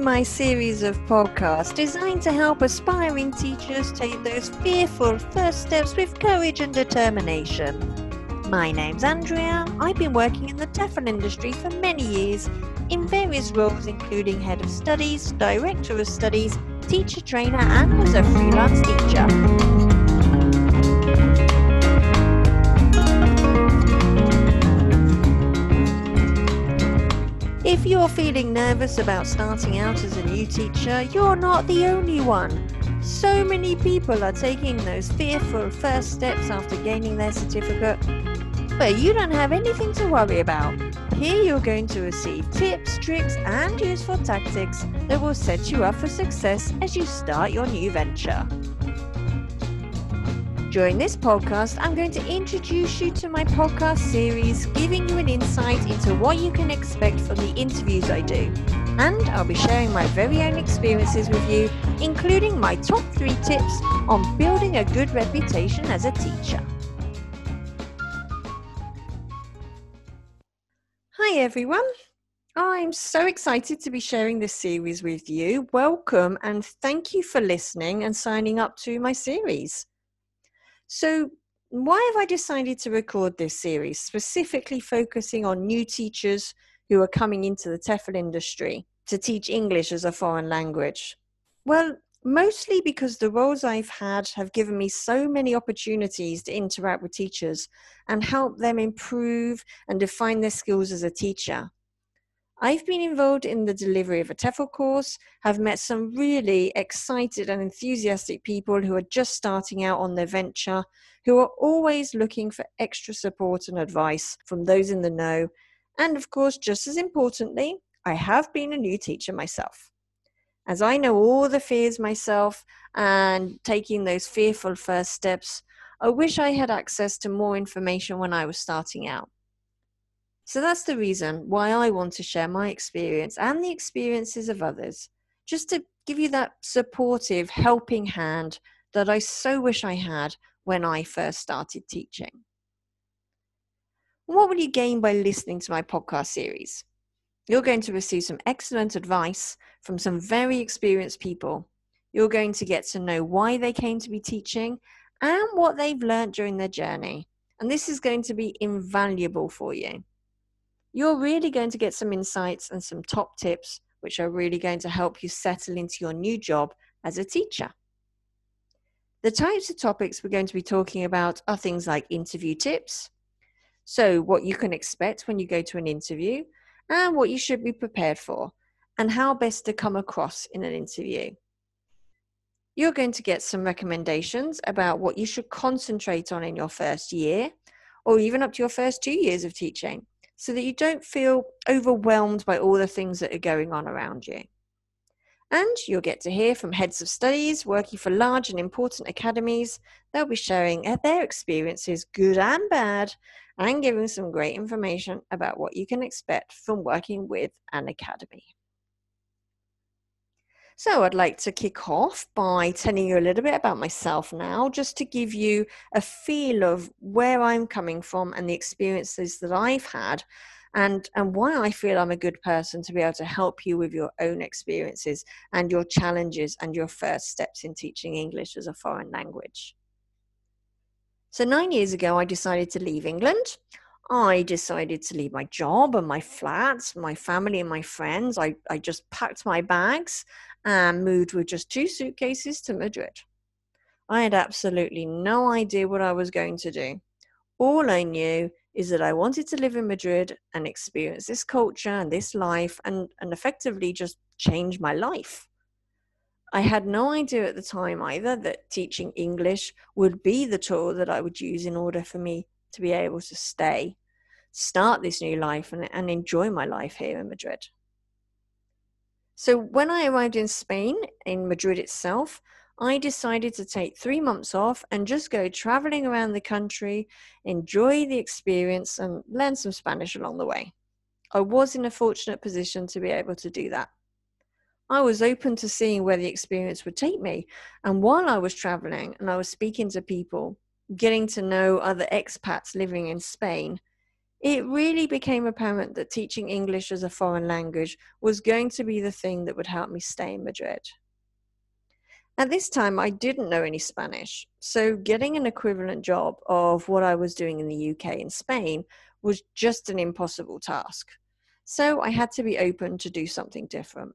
My series of podcasts designed to help aspiring teachers take those fearful first steps with courage and determination. My name's Andrea. I've been working in the TEFL industry for many years in various roles, including head of studies, director of studies, teacher trainer, and as a freelance teacher. If you're feeling nervous about starting out as a new teacher, you're not the only one. So many people are taking those fearful first steps after gaining their certificate. But you don't have anything to worry about. Here you're going to receive tips, tricks, and useful tactics that will set you up for success as you start your new venture. During this podcast, I'm going to introduce you to my podcast series, giving you an insight into what you can expect from the interviews I do. And I'll be sharing my very own experiences with you, including my top three tips on building a good reputation as a teacher. Hi, everyone. I'm so excited to be sharing this series with you. Welcome and thank you for listening and signing up to my series. So, why have I decided to record this series, specifically focusing on new teachers who are coming into the TEFL industry to teach English as a foreign language? Well, mostly because the roles I've had have given me so many opportunities to interact with teachers and help them improve and define their skills as a teacher. I've been involved in the delivery of a TEFL course, have met some really excited and enthusiastic people who are just starting out on their venture, who are always looking for extra support and advice from those in the know. And of course, just as importantly, I have been a new teacher myself. As I know all the fears myself and taking those fearful first steps, I wish I had access to more information when I was starting out. So that's the reason why I want to share my experience and the experiences of others, just to give you that supportive, helping hand that I so wish I had when I first started teaching. What will you gain by listening to my podcast series? You're going to receive some excellent advice from some very experienced people. You're going to get to know why they came to be teaching and what they've learned during their journey. And this is going to be invaluable for you you're really going to get some insights and some top tips, which are really going to help you settle into your new job as a teacher. The types of topics we're going to be talking about are things like interview tips, so what you can expect when you go to an interview, and what you should be prepared for, and how best to come across in an interview. You're going to get some recommendations about what you should concentrate on in your first year, or even up to your first two years of teaching so that you don't feel overwhelmed by all the things that are going on around you. And you'll get to hear from heads of studies working for large and important academies. They'll be sharing their experiences, good and bad, and giving some great information about what you can expect from working with an academy. So, I'd like to kick off by telling you a little bit about myself now, just to give you a feel of where I'm coming from and the experiences that I've had, and, and why I feel I'm a good person to be able to help you with your own experiences and your challenges and your first steps in teaching English as a foreign language. So, nine years ago, I decided to leave England. I decided to leave my job and my flats, my family and my friends. I, I just packed my bags and moved with just two suitcases to Madrid. I had absolutely no idea what I was going to do. All I knew is that I wanted to live in Madrid and experience this culture and this life and, and effectively just change my life. I had no idea at the time either that teaching English would be the tool that I would use in order for me to be able to stay, start this new life, and, and enjoy my life here in Madrid. So when I arrived in Spain, in Madrid itself, I decided to take three months off and just go traveling around the country, enjoy the experience, and learn some Spanish along the way. I was in a fortunate position to be able to do that. I was open to seeing where the experience would take me. And while I was traveling and I was speaking to people, getting to know other expats living in Spain, it really became apparent that teaching English as a foreign language was going to be the thing that would help me stay in Madrid. At this time, I didn't know any Spanish, so getting an equivalent job of what I was doing in the UK and Spain was just an impossible task. So I had to be open to do something different.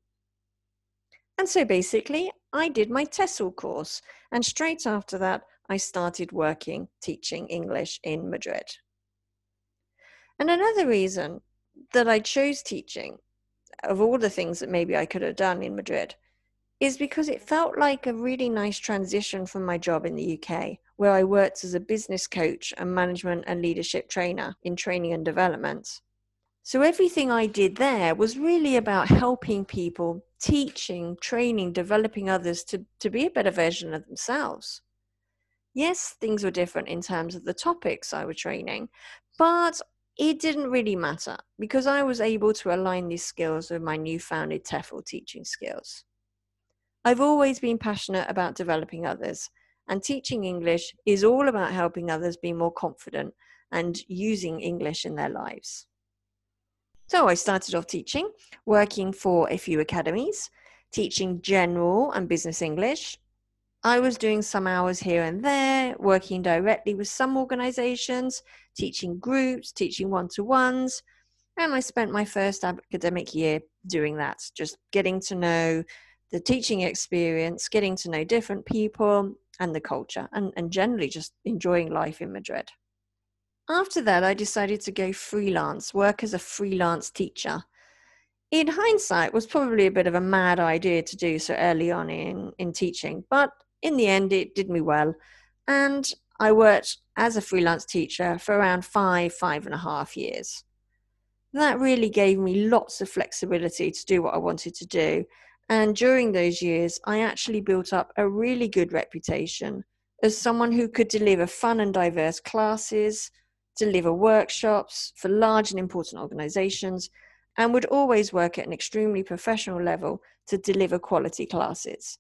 And so basically, I did my TESOL course, and straight after that, I started working teaching English in Madrid. And another reason that I chose teaching, of all the things that maybe I could have done in Madrid, is because it felt like a really nice transition from my job in the UK, where I worked as a business coach and management and leadership trainer in training and development. So everything I did there was really about helping people, teaching, training, developing others to, to be a better version of themselves. Yes, things were different in terms of the topics I was training, but it didn't really matter because I was able to align these skills with my newfounded TEFL teaching skills. I've always been passionate about developing others, and teaching English is all about helping others be more confident and using English in their lives. So I started off teaching, working for a few academies, teaching general and business English. I was doing some hours here and there, working directly with some organizations, teaching groups, teaching one to ones. And I spent my first academic year doing that, just getting to know the teaching experience, getting to know different people and the culture, and, and generally just enjoying life in Madrid. After that, I decided to go freelance, work as a freelance teacher. In hindsight, was probably a bit of a mad idea to do so early on in, in teaching, but in the end, it did me well. And I worked as a freelance teacher for around five, five and a half years. That really gave me lots of flexibility to do what I wanted to do. And during those years, I actually built up a really good reputation as someone who could deliver fun and diverse classes, deliver workshops for large and important organizations, and would always work at an extremely professional level to deliver quality classes.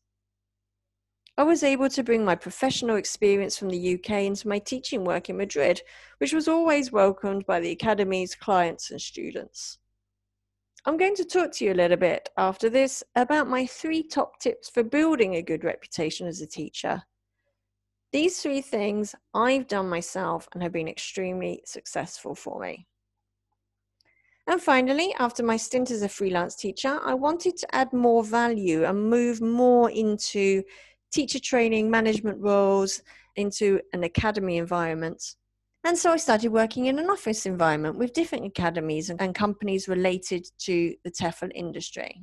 I was able to bring my professional experience from the UK into my teaching work in Madrid, which was always welcomed by the Academy's clients and students. I'm going to talk to you a little bit after this about my three top tips for building a good reputation as a teacher these three things I've done myself and have been extremely successful for me. And finally, after my stint as a freelance teacher, I wanted to add more value and move more into teacher training, management roles, into an academy environment. And so I started working in an office environment with different academies and companies related to the TEFL industry.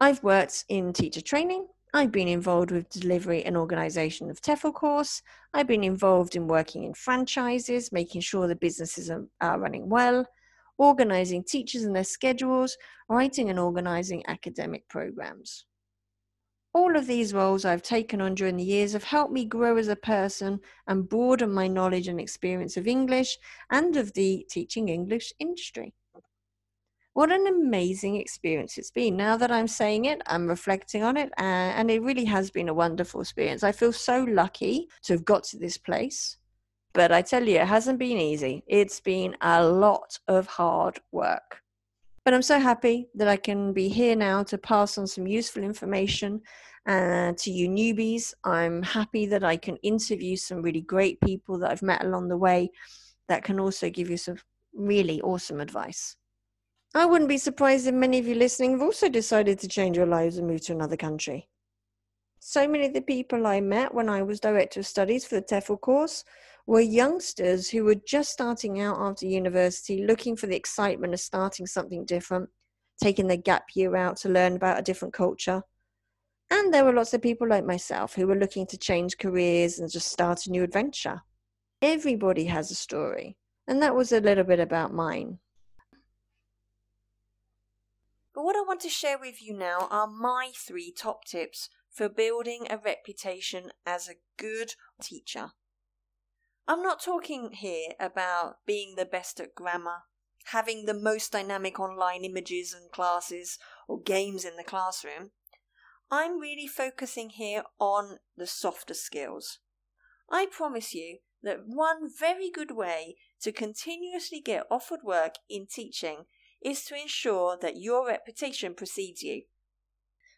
I've worked in teacher training, I've been involved with delivery and organization of TEFL course. I've been involved in working in franchises, making sure the businesses are, running well, organizing teachers and their schedules, writing and organizing academic programs. All of these roles I've taken on during the years have helped me grow as a person and broaden my knowledge and experience of English and of the teaching English industry. What an amazing experience it's been. Now that I'm saying it, I'm reflecting on it, uh, and it really has been a wonderful experience. I feel so lucky to have got to this place. But I tell you, it hasn't been easy. It's been a lot of hard work. But I'm so happy that I can be here now to pass on some useful information uh, to you newbies. I'm happy that I can interview some really great people that I've met along the way that can also give you some really awesome advice. I wouldn't be surprised if many of you listening have also decided to change your lives and move to another country. So many of the people I met when I was Director of Studies for the TEFL course were youngsters who were just starting out after university, looking for the excitement of starting something different, taking their gap year out to learn about a different culture. And there were lots of people like myself who were looking to change careers and just start a new adventure. Everybody has a story, and that was a little bit about mine. But what I want to share with you now are my three top tips for building a reputation as a good teacher. I'm not talking here about being the best at grammar, having the most dynamic online images and classes, or games in the classroom. I'm really focusing here on the softer skills. I promise you that one very good way to continuously get offered work in teaching is to ensure that your reputation precedes you.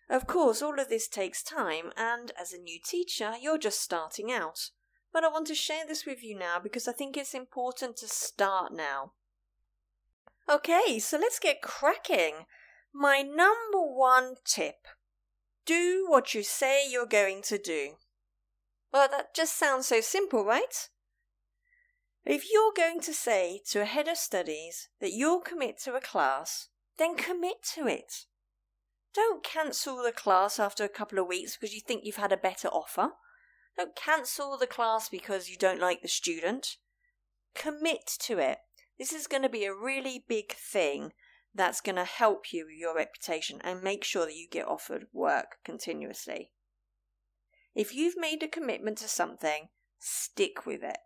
Of course, all of this takes time, and as a new teacher, you're just starting out. But I want to share this with you now because I think it's important to start now. Okay, so let's get cracking. My number one tip do what you say you're going to do. Well, that just sounds so simple, right? If you're going to say to a head of studies that you'll commit to a class, then commit to it. Don't cancel the class after a couple of weeks because you think you've had a better offer. Don't cancel the class because you don't like the student. Commit to it. This is going to be a really big thing that's going to help you with your reputation and make sure that you get offered work continuously. If you've made a commitment to something, stick with it.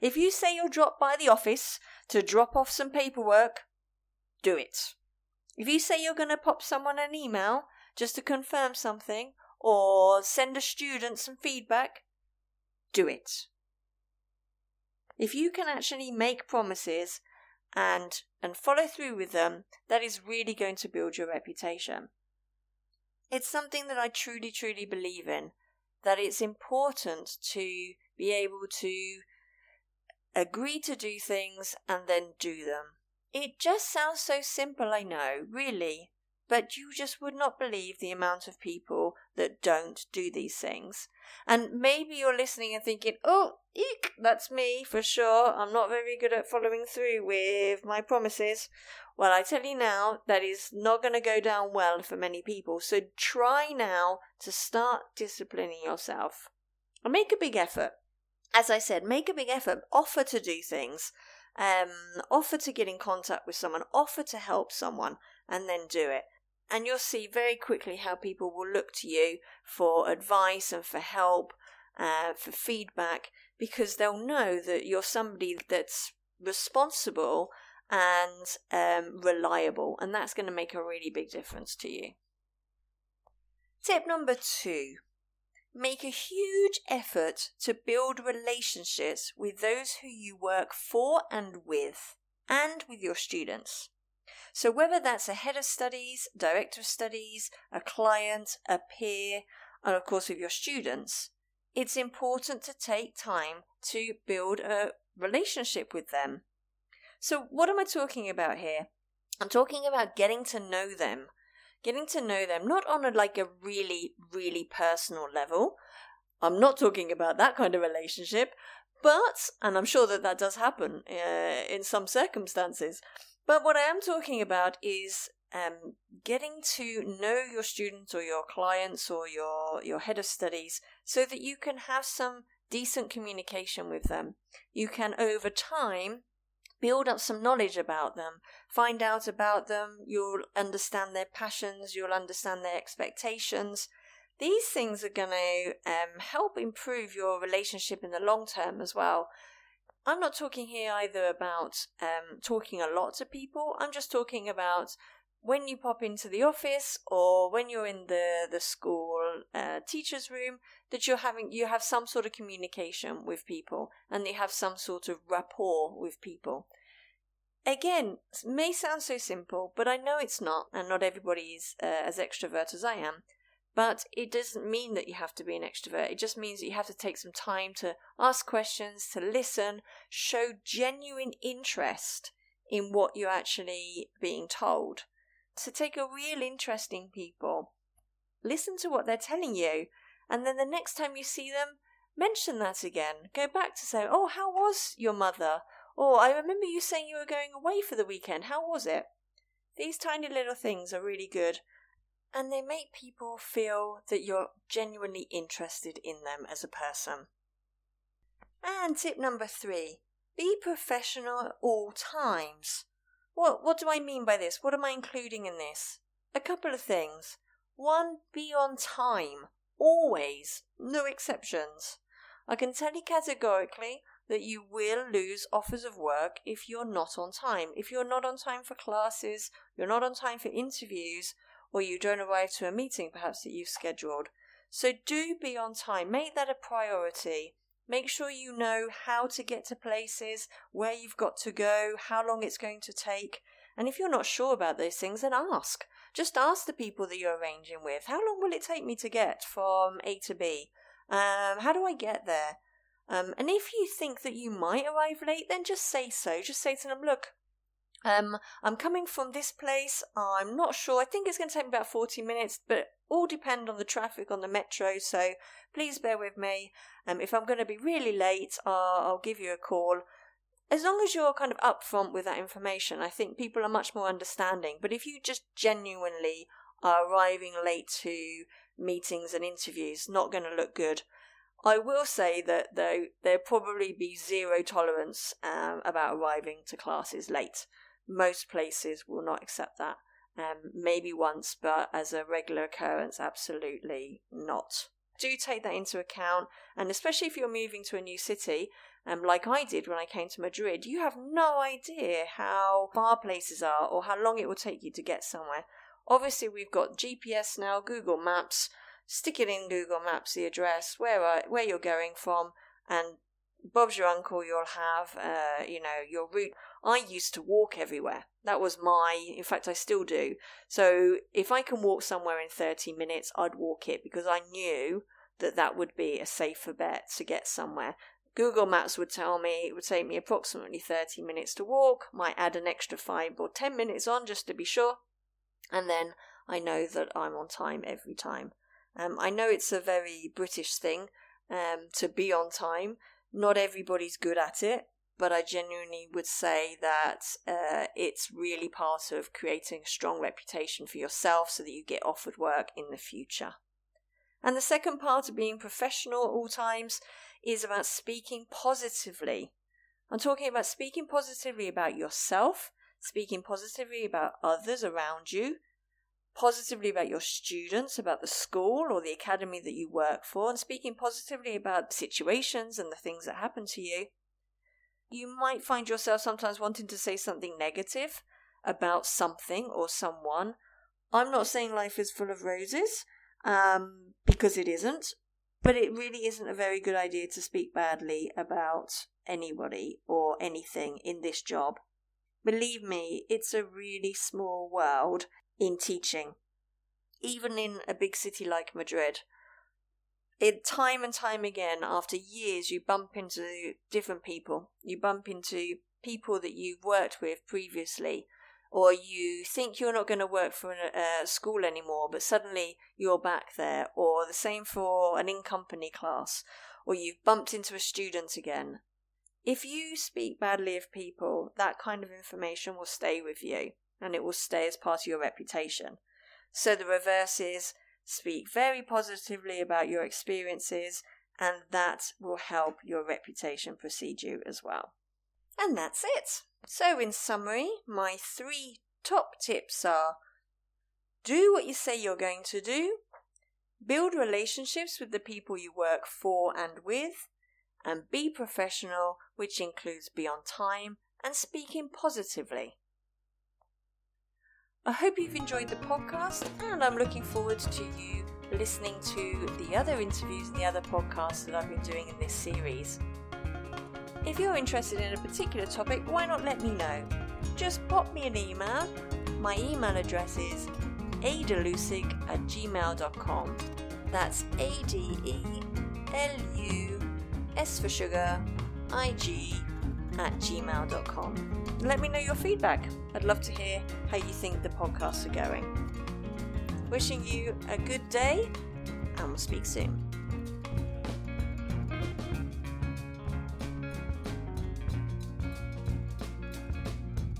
If you say you'll drop by the office to drop off some paperwork, do it. If you say you're going to pop someone an email just to confirm something or send a student some feedback, do it. If you can actually make promises and and follow through with them, that is really going to build your reputation. It's something that I truly, truly believe in. That it's important to be able to agree to do things and then do them. It just sounds so simple, I know, really, but you just would not believe the amount of people that don't do these things. And maybe you're listening and thinking, oh, eek, that's me for sure. I'm not very good at following through with my promises. Well, I tell you now, that is not going to go down well for many people. So try now to start disciplining yourself and make a big effort. As I said, make a big effort, offer to do things, um, offer to get in contact with someone, offer to help someone, and then do it and you'll see very quickly how people will look to you for advice and for help, uh, for feedback, because they'll know that you're somebody that's responsible and um, reliable, and that's going to make a really big difference to you. Tip number two make a huge effort to build relationships with those who you work for and with, and with your students. So, whether that's a head of studies, director of studies, a client, a peer, and of course with your students, it's important to take time to build a relationship with them. So, what am I talking about here? I'm talking about getting to know them. Getting to know them, not on a like a really, really personal level. I'm not talking about that kind of relationship, but, and I'm sure that that does happen uh, in some circumstances, but what I am talking about is um, getting to know your students or your clients or your, your head of studies so that you can have some decent communication with them. You can, over time, build up some knowledge about them, find out about them, you'll understand their passions, you'll understand their expectations. These things are going to um, help improve your relationship in the long term as well. I'm not talking here either about um, talking a lot to people. I'm just talking about when you pop into the office or when you're in the the school uh, teachers room that you're having you have some sort of communication with people and you have some sort of rapport with people again may sound so simple but i know it's not and not everybody is uh, as extrovert as i am but it doesn't mean that you have to be an extrovert. It just means that you have to take some time to ask questions, to listen, show genuine interest in what you're actually being told. So take a real interest in people. Listen to what they're telling you. And then the next time you see them, mention that again. Go back to say, Oh, how was your mother? Or I remember you saying you were going away for the weekend. How was it? These tiny little things are really good and they make people feel that you're genuinely interested in them as a person. And tip number three be professional at all times. What, what do I mean by this? What am I including in this? A couple of things. One, be on time. Always. No exceptions. I can tell you categorically that you will lose offers of work if you're not on time. If you're not on time for classes, you're not on time for interviews, or you don't arrive to a meeting perhaps that you've scheduled. So do be on time. Make that a priority. Make sure you know how to get to places, where you've got to go, how long it's going to take. And if you're not sure about those things, then ask. Just ask the people that you're arranging with, how long will it take me to get from A to B? Um, how do I get there? Um, and if you think that you might arrive late, then just say so. Just say to them, look, um, I'm coming from this place. I'm not sure. I think it's going to take me about 40 minutes, but all depend on the traffic on the metro. So please bear with me. Um, if I'm going to be really late, uh, I'll give you a call. As long as you're kind of upfront with that information, I think people are much more understanding. But if you just genuinely are arriving late to meetings and interviews, not going to look good. I will say that though there'll probably be zero tolerance um, about arriving to classes late. Most places will not accept that. Um, maybe once, but as a regular occurrence, absolutely not. Do take that into account, and especially if you're moving to a new city, um, like I did when I came to Madrid, you have no idea how far places are or how long it will take you to get somewhere. Obviously, we've got GPS now, Google Maps. Stick it in Google Maps, the address, where are, where you're going from, and Bob's your uncle. You'll have, uh, you know, your route. I used to walk everywhere. That was my, in fact, I still do. So if I can walk somewhere in 30 minutes, I'd walk it because I knew that that would be a safer bet to get somewhere. Google Maps would tell me it would take me approximately 30 minutes to walk, might add an extra 5 or 10 minutes on just to be sure, and then I know that I'm on time every time. Um, I know it's a very British thing um, to be on time. Not everybody's good at it, but I genuinely would say that uh, it's really part of creating a strong reputation for yourself so that you get offered work in the future. And the second part of being professional at all times is about speaking positively. I'm talking about speaking positively about yourself, speaking positively about others around you, positively about your students, about the school or the academy that you work for, and speaking positively about situations and the things that happen to you, you might find yourself sometimes wanting to say something negative about something or someone. I'm not saying life is full of roses, um, because it isn't, but it really isn't a very good idea to speak badly about anybody or anything in this job. Believe me, it's a really small world in teaching, even in a big city like Madrid. It time and time again, after years, you bump into different people. You bump into people that you've worked with previously, or you think you're not going to work for a, a school anymore, but suddenly you're back there, or the same for an in company class, or you've bumped into a student again. If you speak badly of people, that kind of information will stay with you and it will stay as part of your reputation. So the reverse is speak very positively about your experiences, and that will help your reputation precede you as well. And that's it. So, in summary, my three top tips are do what you say you're going to do, build relationships with the people you work for and with, and be professional, which includes be on time and speaking positively. I hope you've enjoyed the podcast, and I'm looking forward to you listening to the other interviews and the other podcasts that I've been doing in this series. If you're interested in a particular topic, why not let me know? Just pop me an email. My email address is adelusig at gmail.com. That's A D E L U S for sugar, I G at gmail.com. Let me know your feedback. I'd love to hear how you think the podcasts are going. Wishing you a good day, and we'll speak soon.